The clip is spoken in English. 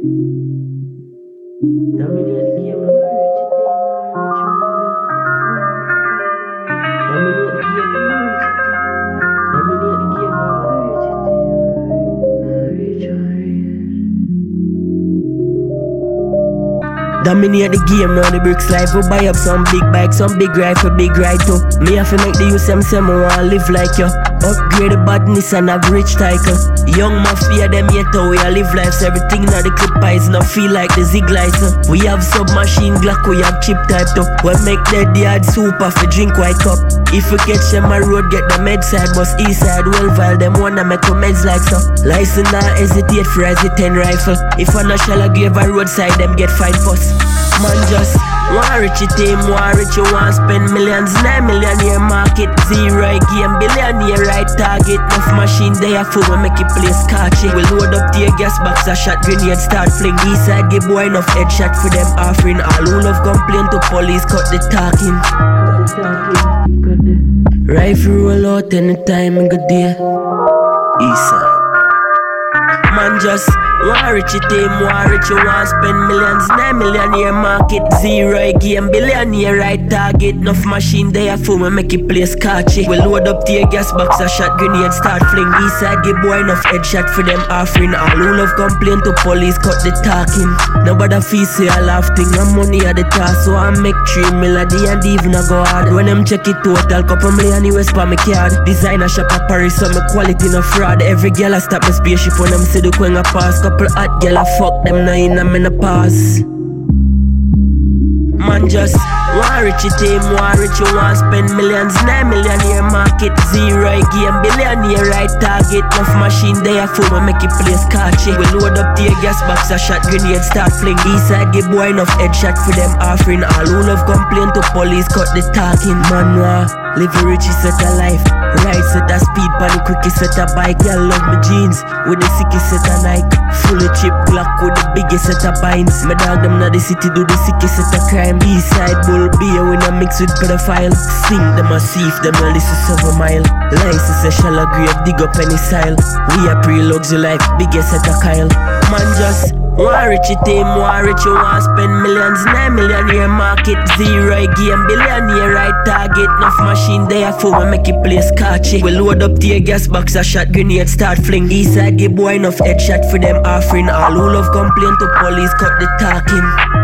Dominate the game, now, the bricks life. We buy up some big bike, some big rifle, big ride too. Me have to make the use say me wanna live like you. Upgrade the badness and have rich title. Young mafia, them yet how we a live lives. Everything now the clip eyes now feel like the zig lights. We have submachine Glock, we have chip type too. We make dead yard super for drink white cup. If we catch them a road, get the med side, bus east side, well while them wanna make a meds like so. License now hesitate for as a 10 rifle. If a national give a roadside, them get fine first. Man just want rich team, want rich, you want spend millions, nine millionaire market, zero game, billionaire right target, enough machine they are full, we make it place catchy. We load up the gas box, a shot grenade, start fling. East side give boy enough headshot for them offering. All who love complain to police, cut the talking. Rifle roll out anytime good day. East side. Man just want rich team, want rich, you want spend millions, nine millionaire market, zero game, billionaire right target, enough machine they are full, we make it place catchy. We load up tear gas box, a shot grenade, start fling. East side give boy enough headshot for them offering. All who love complain to police, cut the talking. Nobody feel say I laugh and money at the task, so I make three melody and even I go hard. When them check it total, couple million US for me card. Designer shop at Paris, so my quality no fraud. Every girl I stop my spaceship when them see the queen I pass. Couple hot girl I fuck them now in a menopause. Man just want rich team, want rich, you want spend millions, nine millionaire market, zero game, billionaire right target, enough machine they are full, we make it place catchy. We load up tear gas box, a shot grenade, start fling. East side give boy enough headshot for them offering. All who love complain to police, cut the talking. Man, wah, live a rich set of life. Right set a speed, pan the quickest set a bike. Girl love me jeans with the sickest set of Nike. Fully chip Glock with the biggest set of binds. My dog them now the city do the sickest set of crime. East side bull beer when I mix with pedophile. Sing them a if them a listen seven mile. License a shallow grave, dig up any style. We a pre luxury life, biggest set of Kyle. Man just want rich team, want rich, you want spend millions, nine millionaire market, zero game, billionaire right target, enough machine they are full, we make it place catchy. We load up tear gas box, a shot grenade, start fling. East side give boy enough headshot for them offering. All who love complain to police, cut the talking.